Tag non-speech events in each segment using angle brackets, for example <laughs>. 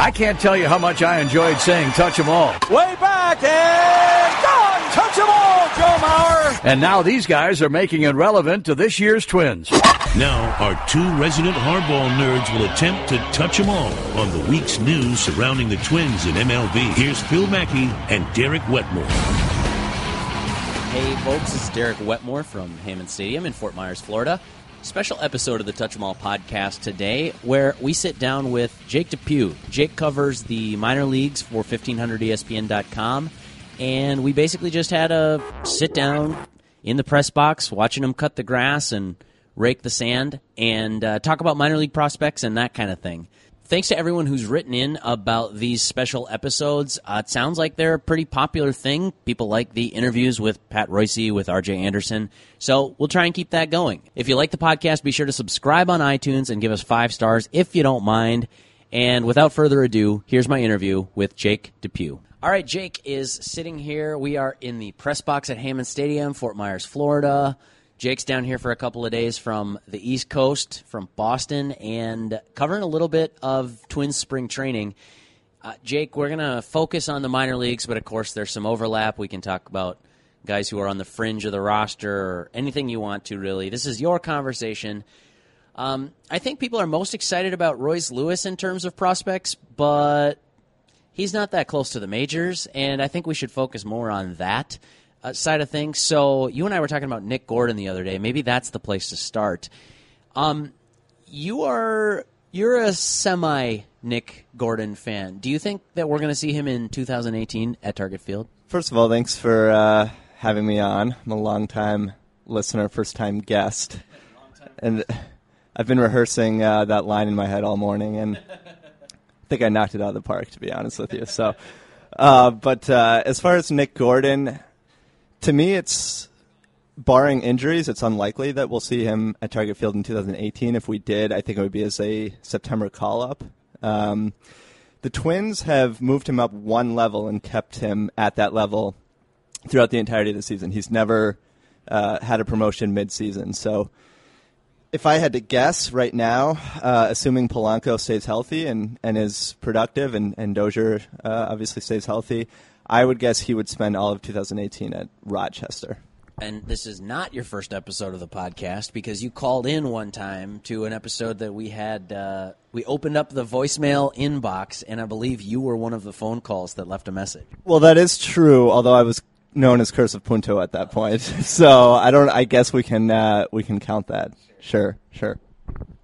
I can't tell you how much I enjoyed saying touch 'em all. Way back and gone. Touch 'em all, Joe Mauer. And now these guys are making it relevant to this year's Twins. Now, our two resident hardball nerds will attempt to touch them all on the week's news surrounding the Twins in MLB. Here's Phil Mackey and Derek Wetmore. Hey, folks, this is Derek Wetmore from Hammond Stadium in Fort Myers, Florida. Special episode of the Touch 'em All podcast today, where we sit down with Jake Depue. Jake covers the minor leagues for 1500ESPN.com, and we basically just had a sit down in the press box, watching him cut the grass and rake the sand, and uh, talk about minor league prospects and that kind of thing. Thanks to everyone who's written in about these special episodes. Uh, it sounds like they're a pretty popular thing. People like the interviews with Pat Reusse, with RJ Anderson. So we'll try and keep that going. If you like the podcast, be sure to subscribe on iTunes and give us five stars if you don't mind. And without further ado, here's my interview with Jake Depue. All right, Jake is sitting here. We are in the press box at Hammond Stadium, Fort Myers, Florida. Jake's down here for a couple of days from the East Coast, from Boston, and covering a little bit of Twins spring training. Uh, Jake, we're going to focus on the minor leagues, but of course, there's some overlap. We can talk about guys who are on the fringe of the roster or anything you want to, really. This is your conversation. Um, I think people are most excited about Royce Lewis in terms of prospects, but he's not that close to the majors, and I think we should focus more on that uh, side of things. So you and I were talking about Nick Gordon the other day. Maybe that's the place to start. Um, you are you're a semi Nick Gordon fan. Do you think that we're going to see him in 2018 at Target Field? First of all, thanks for uh, having me on. I'm a long time listener, first time guest, and I've been rehearsing uh, that line in my head all morning, and I think I knocked it out of the park, to be honest with you. So, uh, but uh, as far as Nick Gordon, to me, it's barring injuries, it's unlikely that we'll see him at Target Field in 2018. If we did, I think it would be as a September call up. Um, the Twins have moved him up one level and kept him at that level throughout the entirety of the season. He's never uh, had a promotion midseason. So if I had to guess right now, uh, assuming Polanco stays healthy and, and is productive and, and Dozier uh, obviously stays healthy, I would guess he would spend all of 2018 at Rochester. And this is not your first episode of the podcast because you called in one time to an episode that we had. Uh, we opened up the voicemail inbox, and I believe you were one of the phone calls that left a message. Well, that is true. Although I was known as Curse of Punto at that point, <laughs> so I don't. I guess we can uh, we can count that. Sure, sure.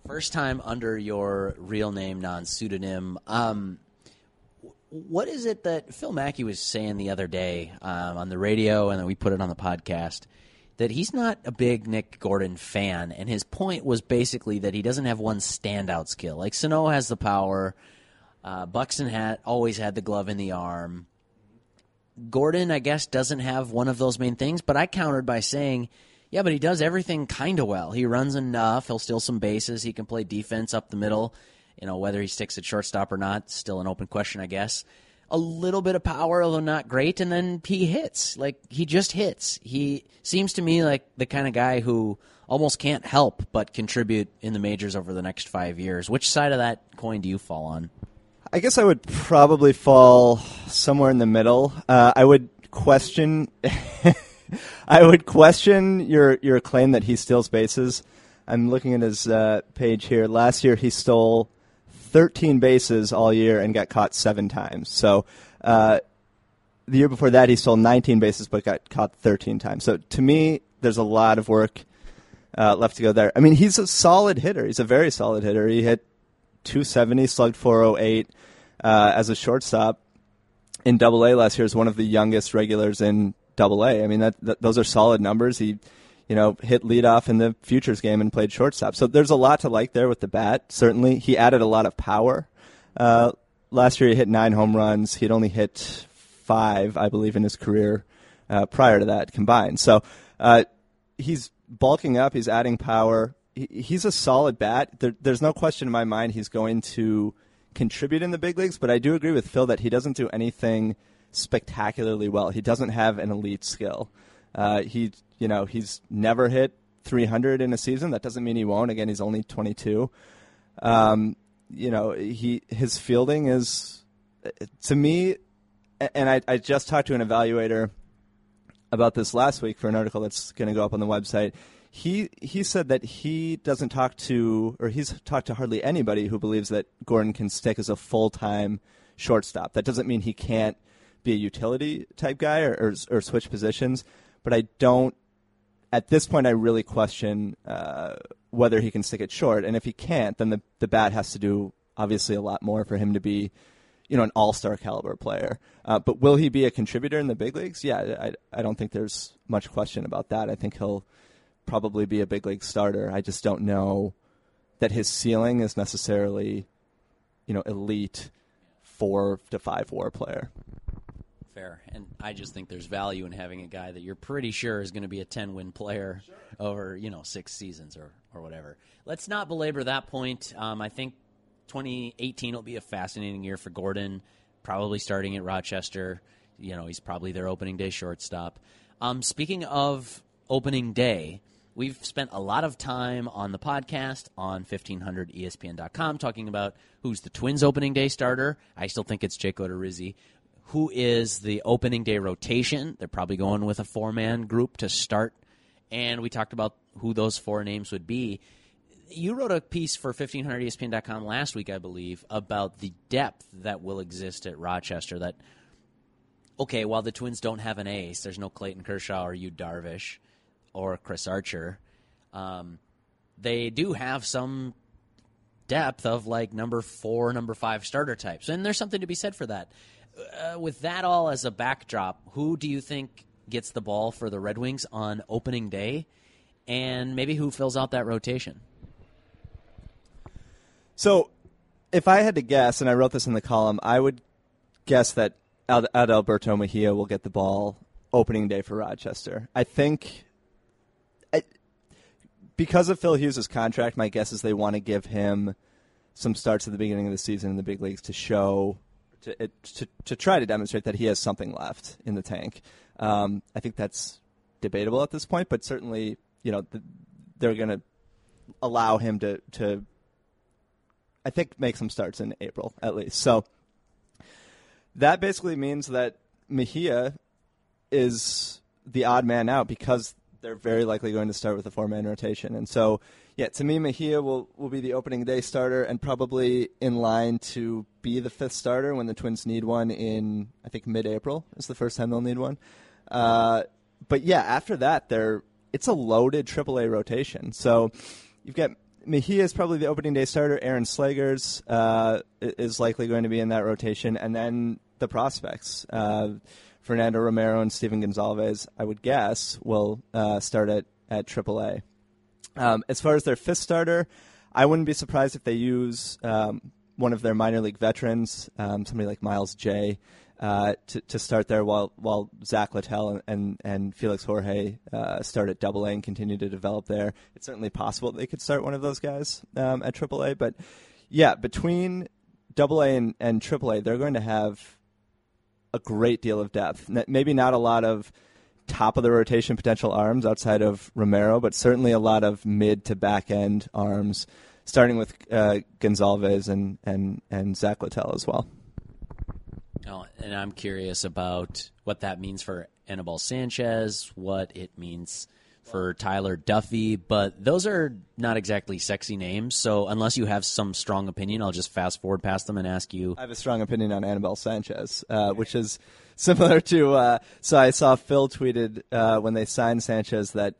First time under your real name, non pseudonym. Um, what is it that Phil Mackey was saying the other day um, on the radio, and then we put it on the podcast? That he's not a big Nick Gordon fan, and his point was basically that he doesn't have one standout skill. Like Sano has the power, uh, Buxton had always had the glove in the arm. Gordon, I guess, doesn't have one of those main things, but I countered by saying, yeah, but he does everything kind of well. He runs enough. He'll steal some bases. He can play defense up the middle. You know, whether he sticks at shortstop or not, still an open question, I guess. A little bit of power, although not great, and then he hits. Like, he just hits. He seems to me like the kind of guy who almost can't help but contribute in the majors over the next five years. Which side of that coin do you fall on? I guess I would probably fall somewhere in the middle. Uh, I would question. <laughs> I would question your your claim that he steals bases. I'm looking at his uh, page here. Last year he stole 13 bases all year and got caught seven times. So uh, the year before that he stole 19 bases but got caught 13 times. So to me, there's a lot of work uh, left to go there. I mean, he's a solid hitter. He's a very solid hitter. He hit 270, slugged 408 uh, as a shortstop in Double A last year. Is one of the youngest regulars in Double A. I mean, that, that, those are solid numbers. He, you know, hit leadoff in the futures game and played shortstop. So there's a lot to like there with the bat. Certainly, he added a lot of power. Uh, last year, he hit nine home runs. He had only hit five, I believe, in his career uh, prior to that combined. So uh, he's bulking up. He's adding power. He, he's a solid bat. There, there's no question in my mind he's going to contribute in the big leagues. But I do agree with Phil that he doesn't do anything spectacularly well. He doesn't have an elite skill. Uh, he, you know, he's never hit 300 in a season. That doesn't mean he won't. Again, he's only 22. Um, you know, he his fielding is to me, and I, I just talked to an evaluator about this last week for an article that's going to go up on the website. He he said that he doesn't talk to, or he's talked to hardly anybody who believes that Gordon can stick as a full time shortstop. That doesn't mean he can't be a utility type guy or, or, or switch positions, but I don't. At this point, I really question uh, whether he can stick it short, and if he can't, then the the bat has to do obviously a lot more for him to be you know an all star caliber player. Uh, but will he be a contributor in the big leagues? Yeah, I I don't think there's much question about that. I think he'll probably be a big league starter. I just don't know that his ceiling is necessarily you know elite four to five WAR player. Fair, and I just think there's value in having a guy that you're pretty sure is going to be a 10 win player sure. over you know six seasons or or whatever. Let's not belabor that point. Um, I think 2018 will be a fascinating year for Gordon. Probably starting at Rochester. You know, he's probably their opening day shortstop. Um, speaking of opening day, we've spent a lot of time on the podcast on 1500ESPN.com talking about who's the Twins opening day starter. I still think it's Jake Odorizzi. Who is the opening day rotation? They're probably going with a four man group to start. And we talked about who those four names would be you wrote a piece for 1500ESPN.com last week, I believe, about the depth that will exist at Rochester. That okay, while the Twins don't have an ace, there's no Clayton Kershaw or Yu Darvish or Chris Archer. Um, they do have some depth of like number four, number five starter types, and there's something to be said for that. Uh, with that all as a backdrop, who do you think gets the ball for the Red Wings on opening day, and maybe who fills out that rotation? So, if I had to guess, and I wrote this in the column, I would guess that Adalberto Mejia will get the ball opening day for Rochester. I think because of Phil Hughes' contract, my guess is they want to give him some starts at the beginning of the season in the big leagues to show to to, to try to demonstrate that he has something left in the tank. Um, I think that's debatable at this point, but certainly you know the, they're going to allow him to to I think make some starts in April at least. So that basically means that Mejia is the odd man out because they're very likely going to start with a four man rotation. And so, yeah, to me, Mejia will, will be the opening day starter and probably in line to be the fifth starter when the Twins need one in, I think, mid April is the first time they'll need one. Uh, but yeah, after that, they're, it's a loaded AAA rotation. So you've got Mejia is probably the opening day starter. Aaron Slegers uh, is likely going to be in that rotation, and then the prospects, uh, Fernando Romero and Stephen Gonsalves, I would guess, will uh, start at at AAA. Um, as far as their fifth starter, I wouldn't be surprised if they use um, one of their minor league veterans, um, somebody like Miles J uh, to, to start there while while Zach Littell and, and, and Felix Jorge uh, start at Double A and continue to develop there. It's certainly possible they could start one of those guys um, at Triple A, but yeah, between Double A and, and Triple A, they're going to have a great deal of depth. Maybe not a lot of top of the rotation potential arms outside of Romero, but certainly a lot of mid to back end arms, starting with uh, Gonsalves and, and, and Zach Littell as well. Oh, and I'm curious about what that means for Anibal Sanchez, what it means for Tyler Duffey, but those are not exactly sexy names. So unless you have some strong opinion, I'll just fast forward past them and ask you. I have a strong opinion on Anibal Sanchez, uh, which is <laughs> similar to. Uh, so I saw Phil tweeted uh, when they signed Sanchez that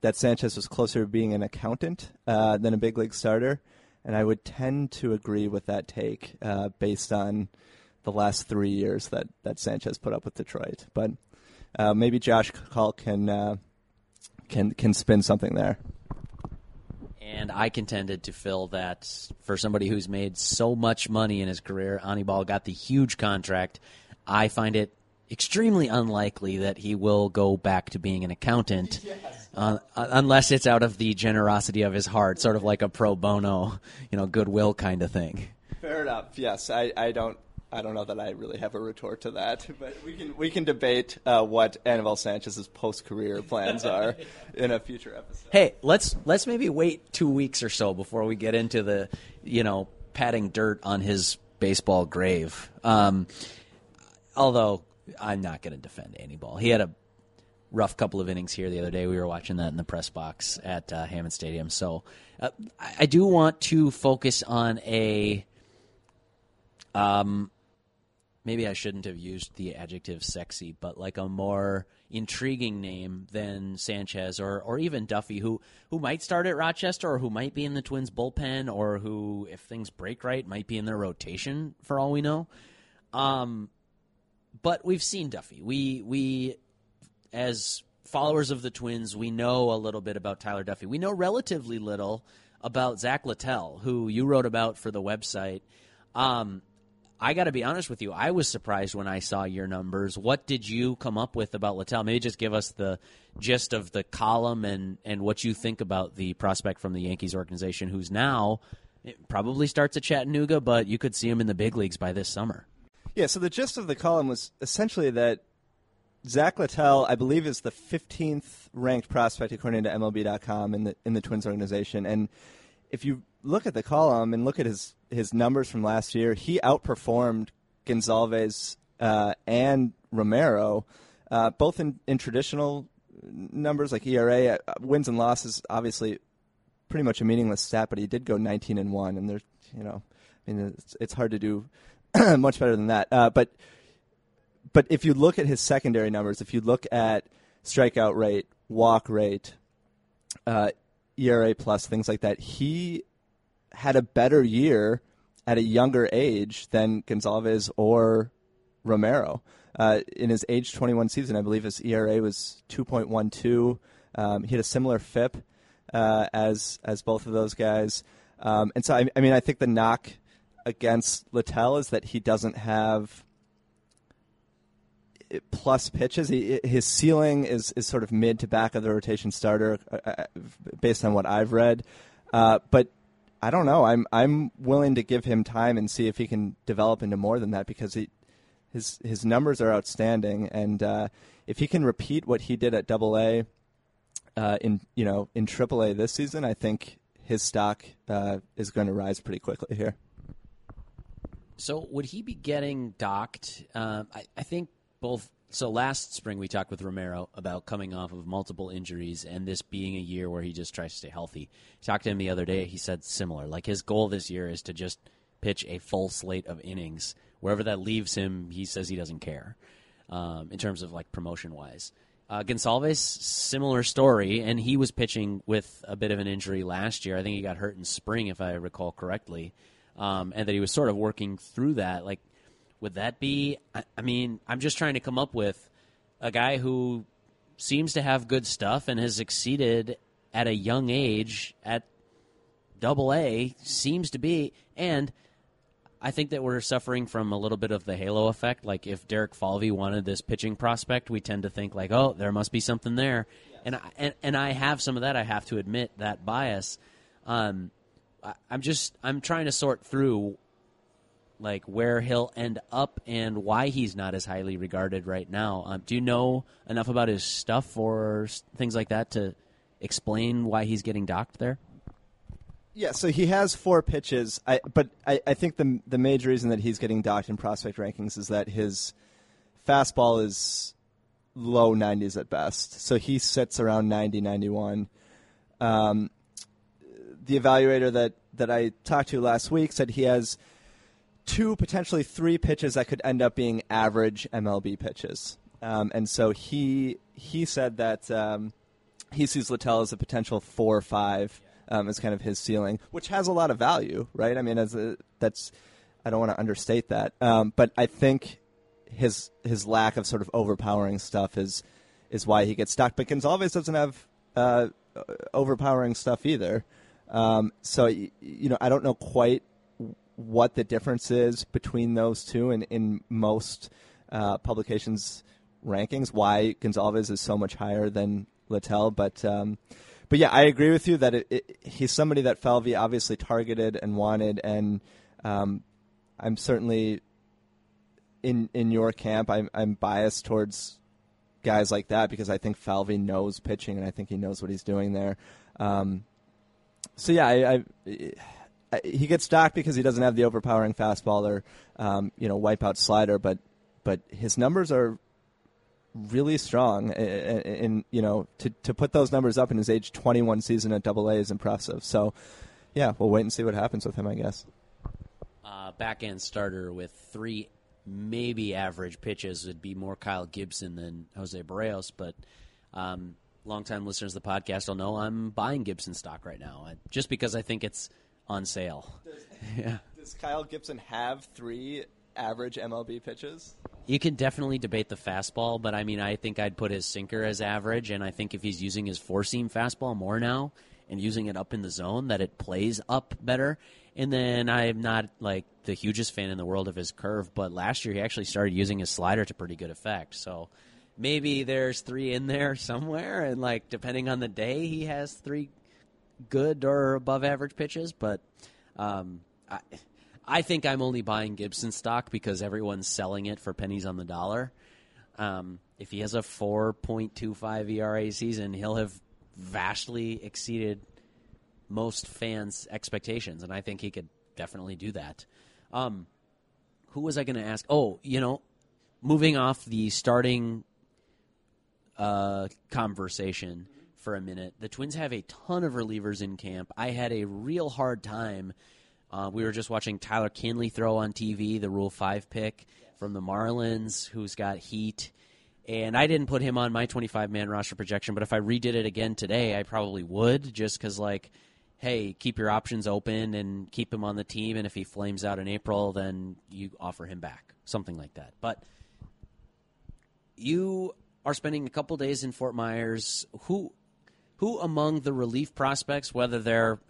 that Sanchez was closer to being an accountant uh, than a big league starter, and I would tend to agree with that take uh, based on the last three years that, that Sanchez put up with Detroit. But uh, maybe Josh Kalk can uh, can can spin something there. And I contended to Phil that for somebody who's made so much money in his career. Anibal got the huge contract. I find it extremely unlikely that he will go back to being an accountant yes. uh, unless it's out of the generosity of his heart, sort of like a pro bono, you know, goodwill kind of thing. Fair enough. Yes, I, I don't I don't know that I really have a retort to that, <laughs> but we can we can debate uh, what Anibal Sanchez's post career plans <laughs> are in a future episode. Hey, let's let's maybe wait two weeks or so before we get into the you know patting dirt on his baseball grave. Um, although I'm not going to defend Anibal. He had a rough couple of innings here the other day. We were watching that in the press box at uh, Hammond Stadium. So uh, I do want to focus on a. Um, maybe I shouldn't have used the adjective sexy, but like a more intriguing name than Sanchez or or even Duffey, who who might start at Rochester or who might be in the Twins bullpen or who, if things break right, might be in their rotation for all we know. Um, but we've seen Duffey. We we as followers of the Twins, we know a little bit about Tyler Duffey. We know relatively little about Zach Littell, who you wrote about for the website. Um, I got to be honest with you. I was surprised when I saw your numbers. What did you come up with about Littell? Maybe just give us the gist of the column and, and what you think about the prospect from the Yankees organization, who's now probably starts at Chattanooga, but you could see him in the big leagues by this summer. Yeah, so the gist of the column was essentially that Zach Littell, I believe, is the 15th ranked prospect according to MLB.com in the in the Twins organization. And if you look at the column and look at his his numbers from last year, he outperformed Gonsalves uh, and Romero, uh, both in, in traditional numbers like ERA, uh, wins and losses. Obviously, pretty much a meaningless stat, but he did go 19 and one, and there's you know, I mean, it's, it's hard to do <clears throat> much better than that. Uh, but but if you look at his secondary numbers, if you look at strikeout rate, walk rate, uh, ERA plus, things like that, he had a better year at a younger age than Gonsalves or Romero. Uh, in his age 21 season, I believe his ERA was 2.12. Um, he had a similar FIP uh, as as both of those guys, um, and so I, I mean I think the knock against Littell is that he doesn't have plus pitches. He, his ceiling is, is sort of mid to back of the rotation starter, uh, uh, based on what I've read. Uh, but I don't know. I'm I'm willing to give him time and see if he can develop into more than that because he, his his numbers are outstanding, and uh, if he can repeat what he did at Double A, uh, in you know in Triple A this season, I think his stock uh, is going to rise pretty quickly here. So would he be getting docked? I, I think both so last spring we talked with Romero about coming off of multiple injuries and this being a year where he just tries to stay healthy. talked to him the other day. He said similar. Like his goal this year is to just pitch a full slate of innings. Wherever that leaves him, he says he doesn't care um, in terms of like promotion wise. Uh, Gonsalves, similar story, and he was pitching with a bit of an injury last year. I think he got hurt in spring, if I recall correctly, um, and that he was sort of working through that. Like would that be? I, I mean, I'm just trying to come up with a guy who seems to have good stuff and has succeeded at a young age at double A seems to be and I think that we're suffering from a little bit of the halo effect. Like if Derek Falvey wanted this pitching prospect, we tend to think like, oh, there must be something there, yes. and, I, and and I have some of that. I have to admit that bias. Um, I'm just I'm trying to sort through like where he'll end up and why he's not as highly regarded right now. Um, do you know enough about his stuff or things like that to explain why he's getting docked there? Yeah, so he has four pitches, I, but I, I think the the major reason that he's getting docked in prospect rankings is that his fastball is low 90s at best. So he sits around 90, 91. Um, the evaluator that, that I talked to last week said he has – two, potentially three pitches that could end up being average MLB pitches. Um, and so he he said that um, he sees Littell as a potential four or five um, as kind of his ceiling, which has a lot of value, right? I mean, as a, that's I don't want to understate that, um, but I think his his lack of sort of overpowering stuff is is why he gets stuck. But Gonsalves doesn't have uh, overpowering stuff either. Um, so you know, I don't know quite what the difference is between those two in, in most uh, publications' rankings, why Gonsalves is so much higher than Littell. But um, but yeah, I agree with you that it, it, he's somebody that Falvey obviously targeted and wanted, and um, I'm certainly in in your camp. I'm I'm biased towards guys like that because I think Falvey knows pitching and I think he knows what he's doing there. Um, so yeah, I, I uh, he gets docked because he doesn't have the overpowering fastball or um, you know wipeout slider, but but his numbers are really strong, and, and you know to to put those numbers up in his age 21 season at Double A is impressive. So yeah, we'll wait and see what happens with him, I guess. Uh, back end starter with three maybe average pitches would be more Kyle Gibson than Jose Berrios, but um, longtime listeners of the podcast will know I'm buying Gibson stock right now, uh, just because I think it's on sale. Does, <laughs> yeah. Does Kyle Gibson have three average MLB pitches? You can definitely debate the fastball, but I mean, I think I'd put his sinker as average, and I think if he's using his four seam fastball more now and using it up in the zone, that it plays up better. And then I'm not like the hugest fan in the world of his curve, but last year he actually started using his slider to pretty good effect. So maybe there's three in there somewhere, and like depending on the day, he has three good or above average pitches. But um, I, I think I'm only buying Gibson stock because everyone's selling it for pennies on the dollar. Um, if he has a 4.25 ERA season, he'll have vastly exceeded most fans' expectations, and I think he could definitely do that. Um, who was I going to ask? Oh, you know, moving off the starting uh, conversation for a minute, the Twins have a ton of relievers in camp. I had a real hard time. Uh, we were just watching Tyler Kinley throw on TV, the Rule 5 pick from the Marlins, who's got heat. And I didn't put him on my 25 man roster projection, but if I redid it again today, I probably would just because, like, hey, keep your options open and keep him on the team. And if he flames out in April, then you offer him back, something like that. But you are spending a couple days in Fort Myers. Who, who among the relief prospects, whether they're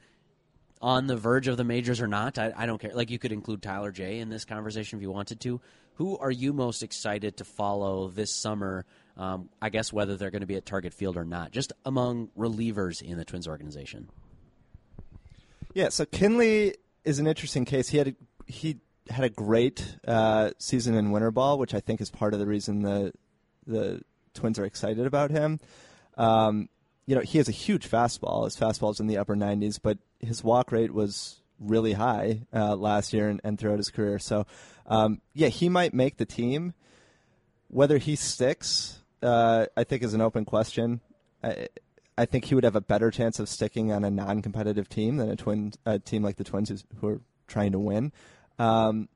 on the verge of the majors or not, I, I don't care. Like you could include Tyler Jay in this conversation if you wanted to. Who are you most excited to follow this summer? Um, I guess whether they're going to be at Target Field or not, just among relievers in the Twins organization. Yeah, so Kinley is an interesting case. He had a, he had a great uh, season in winter ball, which I think is part of the reason the the Twins are excited about him. Um, you know, he has a huge fastball. His fastball is in the upper 90s, but his walk rate was really high uh, last year and, and, throughout his career. So, um, yeah, he might make the team. Whether he sticks, uh, I think, is an open question. I, I think he would have a better chance of sticking on a non-competitive team than a twin a team like the Twins who are trying to win. Um,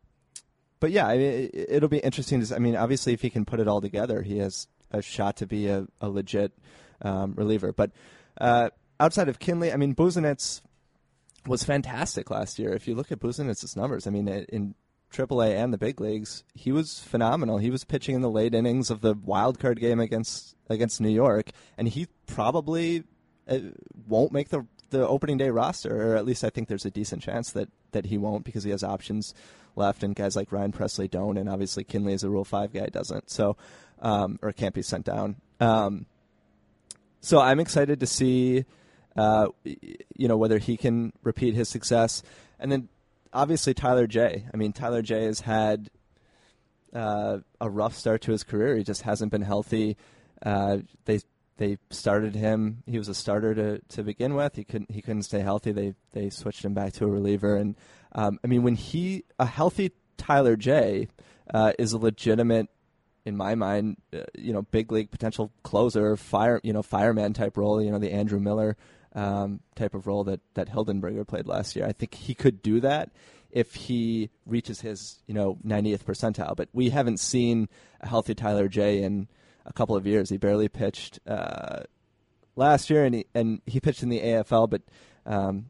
but yeah, I mean, it, will be interesting. To, I mean, obviously, if he can put it all together, he has a shot to be a, a legit um, reliever. But uh, outside of Kinley, I mean, Busenitz was fantastic last year. If you look at Busenitz's numbers, I mean, in AAA and the big leagues, he was phenomenal. He was pitching in the late innings of the wild card game against against New York, and he probably uh, won't make the the opening day roster, or at least I think there's a decent chance that that he won't because he has options left, and guys like Ryan Pressly don't, and obviously Kinley is a Rule Five guy doesn't, so um, or can't be sent down. Um, so I'm excited to see, uh, you know, whether he can repeat his success, and then obviously Tyler Jay. I mean, Tyler Jay has had uh, a rough start to his career. He just hasn't been healthy. Uh, they they started him. He was a starter to, to begin with. He couldn't he couldn't stay healthy. They they switched him back to a reliever. And um, I mean, when he a healthy Tyler Jay uh, is a legitimate, in my mind, uh, you know, big league potential closer, fire you know fireman type role. You know, the Andrew Miller um, type of role that that Hildenberger played last year. I think he could do that if he reaches his you know 90th percentile. But we haven't seen a healthy Tyler Jay in a couple of years. He barely pitched uh, last year, and he and he pitched in the AFL, but um,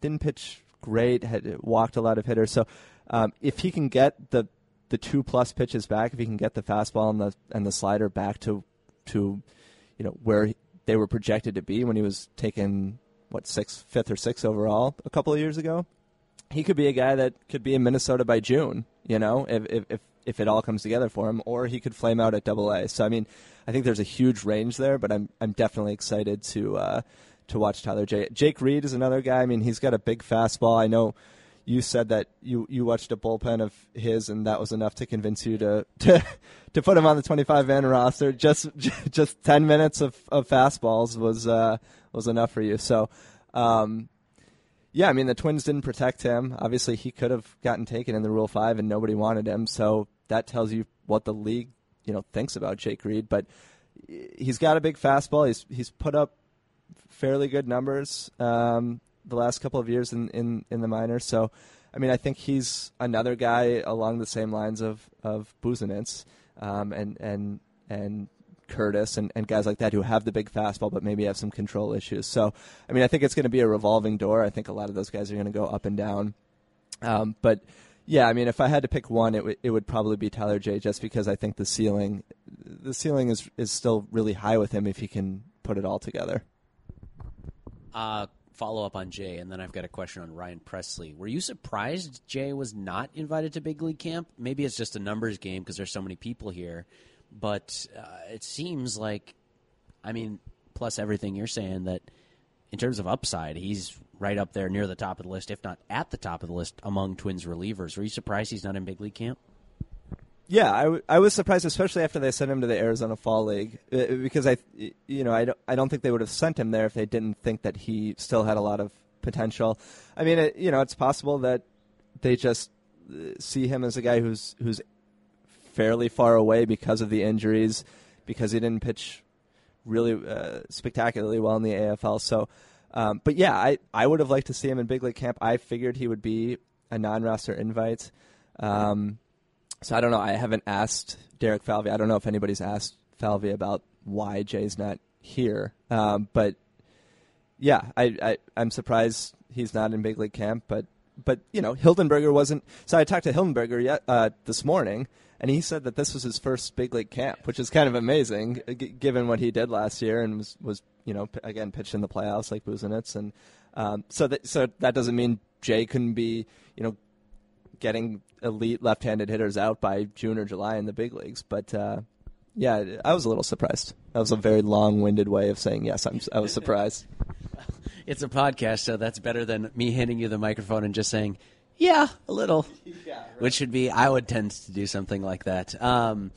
didn't pitch great. Had walked a lot of hitters. So um, if he can get the the two plus pitches back, if he can get the fastball and the and the slider back to to you know where they were projected to be when he was taken what sixth, fifth or sixth overall a couple of years ago, he could be a guy that could be in Minnesota by June. You know, if if if if it all comes together for him, or he could flame out at Double A. So I mean, I think there's a huge range there, but I'm I'm definitely excited to uh, to watch Tyler Jay. Jake Reed is another guy. I mean, he's got a big fastball. I know you said that you, you watched a bullpen of his and that was enough to convince you to <laughs> to, to put him on the 25 man roster. Just <laughs> just 10 minutes of, of fastballs was uh, was enough for you. So. Um, yeah, I mean the Twins didn't protect him. Obviously, he could have gotten taken in the Rule Five, and nobody wanted him. So that tells you what the league, you know, thinks about Jake Reed. But he's got a big fastball. He's he's put up fairly good numbers um, the last couple of years in, in, in the minors. So, I mean, I think he's another guy along the same lines of of Busenitz um, and and and Curtiss and, and guys like that who have the big fastball but maybe have some control issues. So, I mean, I think it's going to be a revolving door. I think a lot of those guys are going to go up and down. Um, but yeah, I mean, if I had to pick one, it, w- it would probably be Tyler Jay. just because I think the ceiling, the ceiling is is still really high with him if he can put it all together. Uh, follow up on Jay, and then I've got a question on Ryan Pressly. Were you surprised Jay was not invited to big league camp? Maybe it's just a numbers game because there's so many people here, but uh, it seems like, I mean, plus everything you're saying that in terms of upside, he's right up there near the top of the list, if not at the top of the list among Twins relievers. Were you surprised he's not in big league camp? Yeah, I, w- I was surprised, especially after they sent him to the Arizona Fall League, uh, because I, you know, I don't, I don't think they would have sent him there if they didn't think that he still had a lot of potential. I mean, it, you know, it's possible that they just uh, see him as a guy who's who's fairly far away because of the injuries, because he didn't pitch really uh, spectacularly well in the AFL. So, um, but yeah, I I would have liked to see him in big league camp. I figured he would be a non-roster invite. Um, so I don't know. I haven't asked Derek Falvey. I don't know if anybody's asked Falvey about why Jay's not here. Um, but yeah, I, I I'm surprised he's not in big league camp. But but you know Hildenberger wasn't. So I talked to Hildenberger yet uh, this morning, and he said that this was his first big league camp, which is kind of amazing uh, g- given what he did last year and was was you know p- again pitched in the playoffs like Busenitz, and um, so that so that doesn't mean Jay couldn't be you know getting elite left-handed hitters out by June or July in the big leagues. But uh, yeah, I was a little surprised. That was a very long-winded way of saying yes. I'm, I was surprised. <laughs> It's a podcast, so that's better than me handing you the microphone and just saying, "Yeah, a little," <laughs> Yeah. which should be I would tend to do something like that. Um,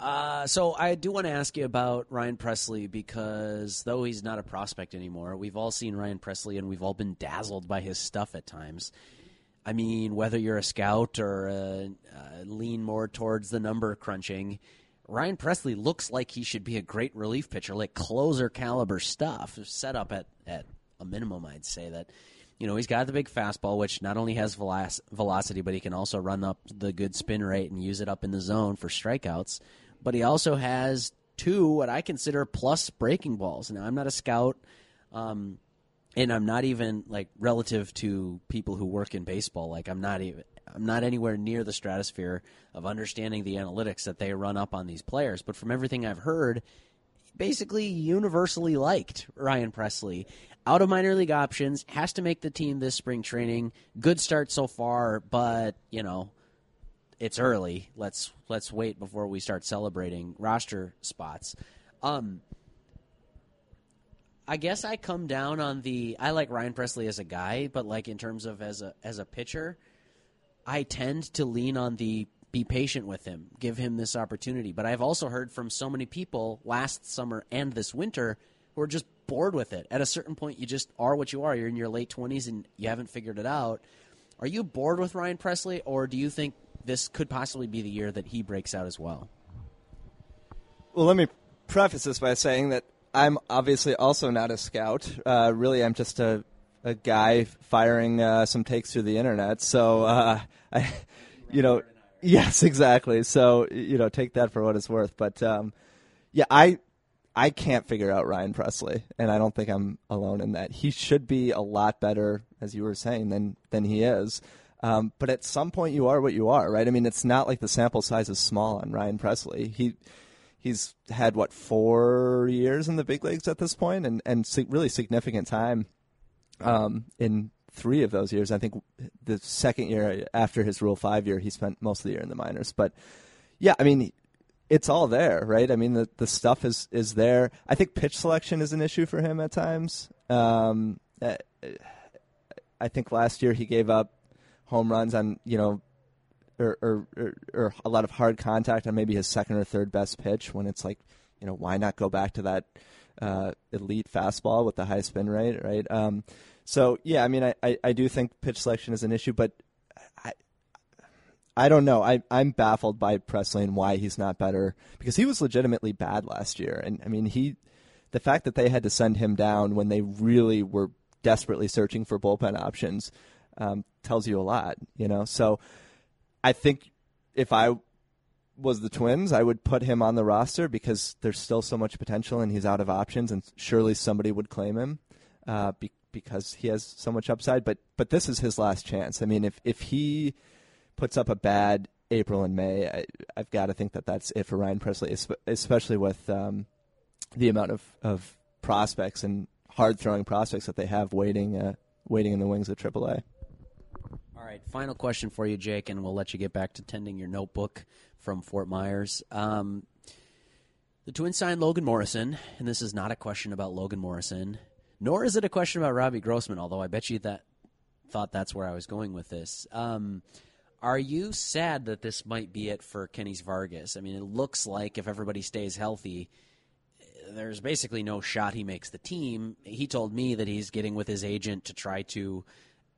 uh, so I do want to ask you about Ryan Pressly because though he's not a prospect anymore, we've all seen Ryan Pressly and we've all been dazzled by his stuff at times. I mean, whether you're a scout or lean more towards the number crunching, Ryan Pressly looks like he should be a great relief pitcher, like closer caliber stuff, set up at, at a minimum, I'd say that. You know, he's got the big fastball, which not only has veloc- velocity, but he can also run up the good spin rate and use it up in the zone for strikeouts. But he also has two what I consider plus breaking balls. Now, I'm not a scout. Um, and I'm not even like relative to people who work in baseball. Like I'm not even I'm not anywhere near the stratosphere of understanding the analytics that they run up on these players. But from everything I've heard, basically universally liked Ryan Pressly. Out of minor league options, has to make the team this spring training. Good start so far, but you know, it's early. Let's let's wait before we start celebrating roster spots. Um, I guess I come down on the I like Ryan Pressly as a guy, but like in terms of as a as a pitcher, I tend to lean on the be patient with him, give him this opportunity. But I've also heard from so many people last summer and this winter who are just bored with it. At a certain point, you just are what you are. You're in your late twenties and you haven't figured it out. Are you bored with Ryan Pressly, or do you think this could possibly be the year that he breaks out as well? Well, let me preface this by saying that I'm obviously also not a scout. Uh, really, I'm just a, a guy firing uh, some takes through the internet. So, uh, <laughs> I, you know, yes, exactly. So, you know, take that for what it's worth. But um, yeah, I I can't figure out Ryan Pressly, and I don't think I'm alone in that. He should be a lot better, as you were saying, than than he is. Um, but at some point, you are what you are, right? I mean, it's not like the sample size is small on Ryan Pressly. He he's had what four years in the big leagues at this point, and and really significant time um, in three of those years. I think the second year after his Rule Five year, he spent most of the year in the minors. But yeah, I mean, it's all there, right? I mean, the the stuff is is there. I think pitch selection is an issue for him at times. Um, I think last year he gave up home runs on you know or, or, or, or, a lot of hard contact on maybe his second or third best pitch when it's like, you know, why not go back to that uh, elite fastball with the high spin rate, right? Um, So yeah, I mean, I, I, I do think pitch selection is an issue, but I I don't know. I I'm baffled by Pressly and why he's not better because he was legitimately bad last year, and I mean he the fact that they had to send him down when they really were desperately searching for bullpen options um, tells you a lot, you know. So I think if I was the Twins, I would put him on the roster because there's still so much potential and he's out of options, and surely somebody would claim him uh, be- because he has so much upside. But but this is his last chance. I mean, if if he puts up a bad April and May, I, have got to think that that's it for Ryan Pressly, especially with um, the amount of, of prospects and hard throwing prospects that they have waiting uh, waiting in the wings of AAA. Right, final question for you, Jake, and we'll let you get back to tending your notebook from Fort Myers. Um, the Twins signed Logan Morrison, and this is not a question about Logan Morrison, nor is it a question about Robbie Grossman. Although I bet you that thought that's where I was going with this. Um, are you sad that this might be it for Kennys Vargas? I mean, it looks like if everybody stays healthy, there's basically no shot he makes the team. He told me that he's getting with his agent to try to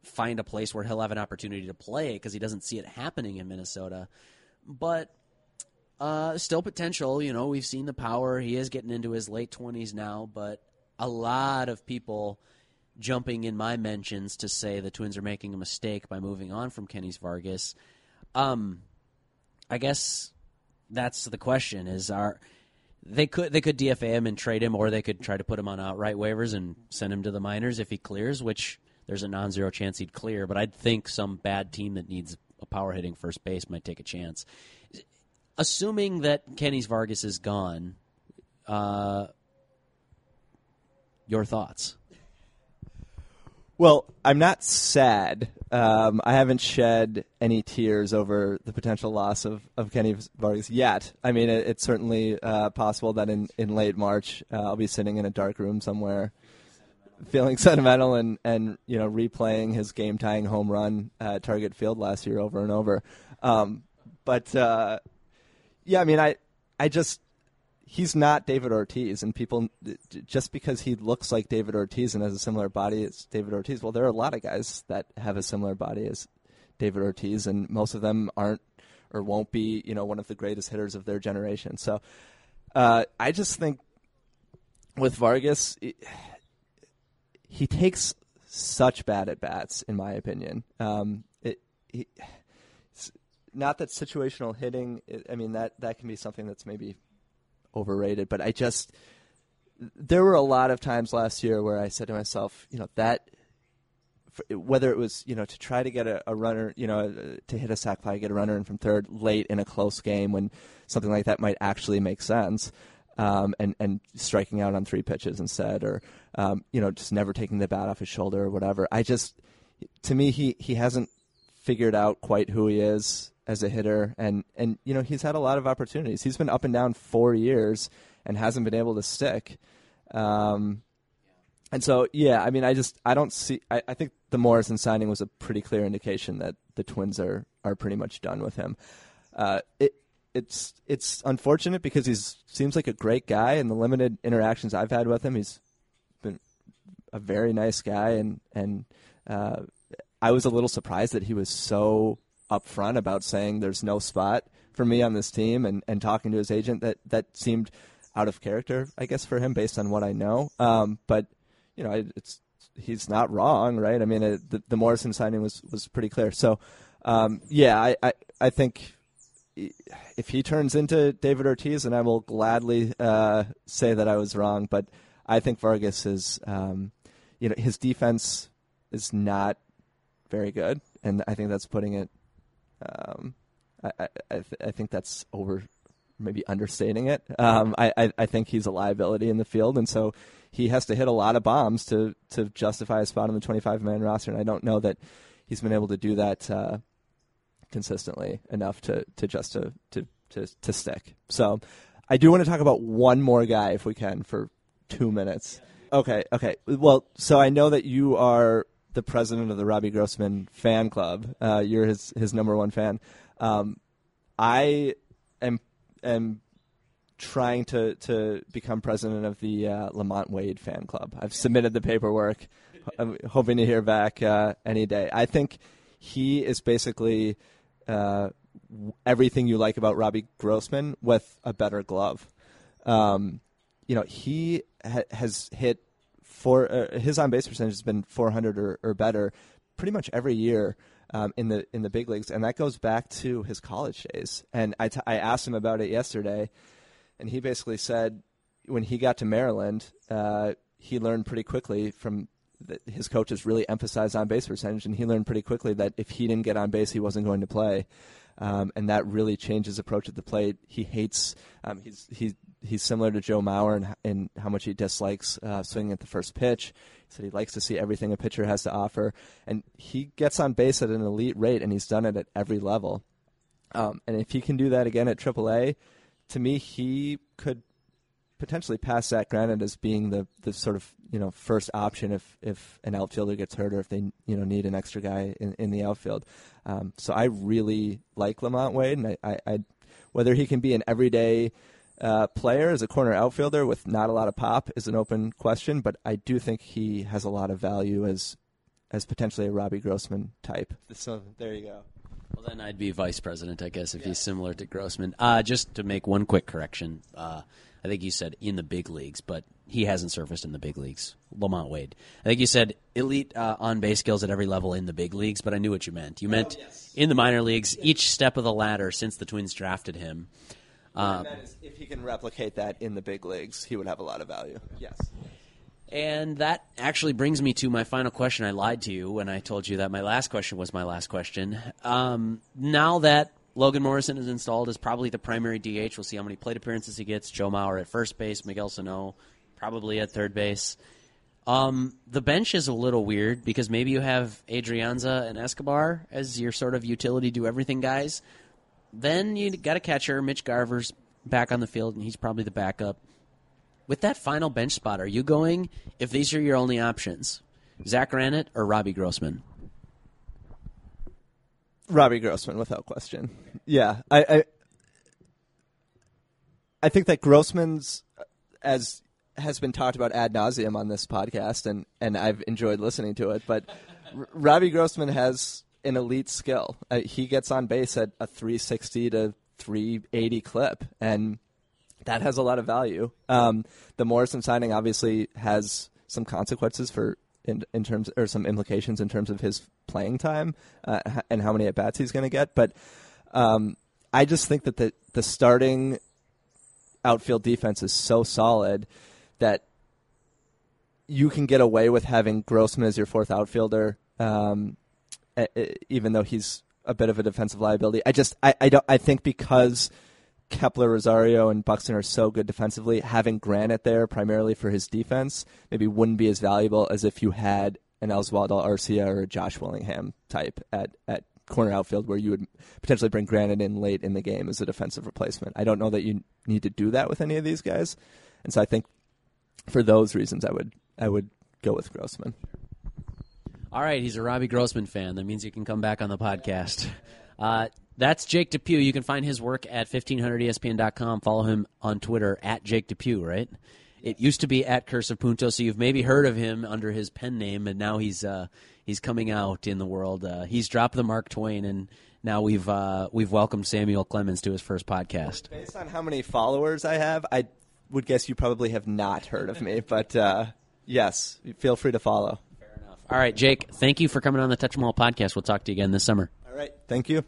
find a place where he'll have an opportunity to play because he doesn't see it happening in Minnesota. But uh, still potential. You know, we've seen the power. He is getting into his late 20s now, but a lot of people jumping in my mentions to say the Twins are making a mistake by moving on from Kennys Vargas. Um, I guess that's the question: is are they could they could DFA him and trade him, or they could try to put him on outright waivers and send him to the minors if he clears, which there's a non-zero chance he'd clear. But I'd think some bad team that needs a power hitting first base might take a chance. Assuming that Kennys Vargas is gone, uh, your thoughts? Well, I'm not sad. Um, I haven't shed any tears over the potential loss of, of Kenny Vargas yet. I mean, it, it's certainly uh, possible that in, in late March uh, I'll be sitting in a dark room somewhere, feeling <laughs> sentimental and, and you know replaying his game tying home run at Target Field last year over and over. Um, but uh, yeah, I mean, I I just he's not David Ortiz, and people just because he looks like David Ortiz and has a similar body as David Ortiz. Well, there are a lot of guys that have a similar body as David Ortiz, and most of them aren't or won't be, you know, one of the greatest hitters of their generation. So, uh, I just think with Vargas, he takes such bad at bats, in my opinion. Um, it, he, not that situational hitting. It, I mean that that can be something that's maybe overrated. But I just there were a lot of times last year where I said to myself, you know, that whether it was you know to try to get a, a runner, you know, to hit a sac fly, get a runner in from third late in a close game when something like that might actually make sense. Um, and and striking out on three pitches instead, or um, you know, just never taking the bat off his shoulder or whatever. I just, to me, he he hasn't figured out quite who he is as a hitter, and and you know he's had a lot of opportunities. He's been up and down four years and hasn't been able to stick. Um, and so, yeah, I mean, I just I don't see. I, I think the Morrison signing was a pretty clear indication that the Twins are are pretty much done with him. Uh, it it's it's unfortunate because he seems like a great guy, and the limited interactions I've had with him, he's a very nice guy, and and uh, I was a little surprised that he was so upfront about saying there's no spot for me on this team and, and talking to his agent that, that seemed out of character, I guess, for him based on what I know. Um, but, you know, it's he's not wrong, right? I mean, it, the, the, Morrison signing was, was pretty clear. So, um, yeah, I, I, I, think if he turns into David Ortiz, and I will gladly uh, say that I was wrong, but I think Vargas is, um, you know, his defense is not very good, and I think that's putting it um, I, I, I, th- I, think that's over, maybe understating it. Um, I, I, think he's a liability in the field, and so he has to hit a lot of bombs to, to justify a spot on the 25 man roster. And I don't know that he's been able to do that uh, consistently enough to, to just to, to, to, to stick. So I do want to talk about one more guy, if we can, for two minutes. Okay, okay. Well, so I know that you are the president of the Robbie Grossman fan club. Uh, you're his his number one fan. Um, I am am trying to to become president of the uh, LaMonte Wade fan club. I've submitted the paperwork. I'm hoping to hear back uh, any day. I think he is basically uh, everything you like about Robbie Grossman with a better glove. Um, you know, he ha- has hit four. Uh, his on base percentage has been 400 or, or better pretty much every year. Um, in the in the big leagues, and that goes back to his college days. And I, t- I asked him about it yesterday, and he basically said when he got to Maryland, uh, he learned pretty quickly from his coaches really emphasized on base percentage, and he learned pretty quickly that if he didn't get on base, he wasn't going to play. Um, and that really changed his approach at the plate. He hates. Um, he's he's he's similar to Joe Mauer in, in how much he dislikes uh, swinging at the first pitch. He said he likes to see everything a pitcher has to offer, and he gets on base at an elite rate, and he's done it at every level. Um, and if he can do that again at AAA, to me, he could potentially pass Zach Granite as being the, the sort of you know first option if, if an outfielder gets hurt or if they you know need an extra guy in, in the outfield. Um, so I really like LaMonte Wade, and I, I, I whether he can be an everyday uh, player as a corner outfielder with not a lot of pop is an open question, but I do think he has a lot of value as as potentially a Robbie Grossman type. So there you go. Well, then I'd be vice president, I guess, if yeah. he's similar to Grossman. Uh, just to make one quick correction, uh, I think you said in the big leagues, but he hasn't surfaced in the big leagues. LaMonte Wade. I think you said elite uh, on base skills at every level in the big leagues, but I knew what you meant. You meant oh, yes. in the minor leagues, each step of the ladder since the Twins drafted him. Uh, if he can replicate that in the big leagues, he would have a lot of value. Yes. And that actually brings me to my final question. I lied to you when I told you that my last question was my last question. Um, now that Logan Morrison is installed as probably the primary DH, we'll see how many plate appearances he gets. Joe Mauer at first base, Miguel Sano probably at third base. Um, the bench is a little weird because maybe you have Adrianza and Escobar as your sort of utility do everything guys. Then you got a catcher, Mitch Garver's back on the field, and he's probably the backup. With that final bench spot, are you going, if these are your only options, Zach Granite or Robbie Grossman? Robbie Grossman, without question. Yeah, I, I, I think that Grossman's, as has been talked about ad nauseum on this podcast, and, and I've enjoyed listening to it. But Robbie Grossman has an elite skill. Uh, he gets on base at a 360 to 380 clip, and that has a lot of value. Um, the Morrison signing obviously has some consequences for in, in terms or some implications in terms of his playing time uh, and how many at bats he's going to get. But um, I just think that the the starting outfield defense is so solid that you can get away with having Grossman as your fourth outfielder, um, even though he's a bit of a defensive liability. I just I, I don't I think because Kepler, Rosario, and Buxton are so good defensively, having Granite there primarily for his defense maybe wouldn't be as valuable as if you had an Oswaldo Arcia or a Josh Willingham type at, at corner outfield where you would potentially bring Granite in late in the game as a defensive replacement. I don't know that you need to do that with any of these guys. And so I think for those reasons I would I would go with Grossman. All right, he's a Robbie Grossman fan. That means you can come back on the podcast. Uh, that's Jake Depue. You can find his work at 1500ESPN.com. Follow him on Twitter at Jake Depue, right? It used to be at Curse of Punto, so you've maybe heard of him under his pen name, and now he's uh, he's coming out in the world. Uh, he's dropped the Mark Twain, and now we've uh, we've welcomed Samuel Clemens to his first podcast. Based on how many followers I have, I would guess you probably have not heard of me, <laughs> but uh, yes, feel free to follow. Fair enough. All right, Jake, thank you for coming on the Touch 'em All podcast. We'll talk to you again this summer. All right, thank you.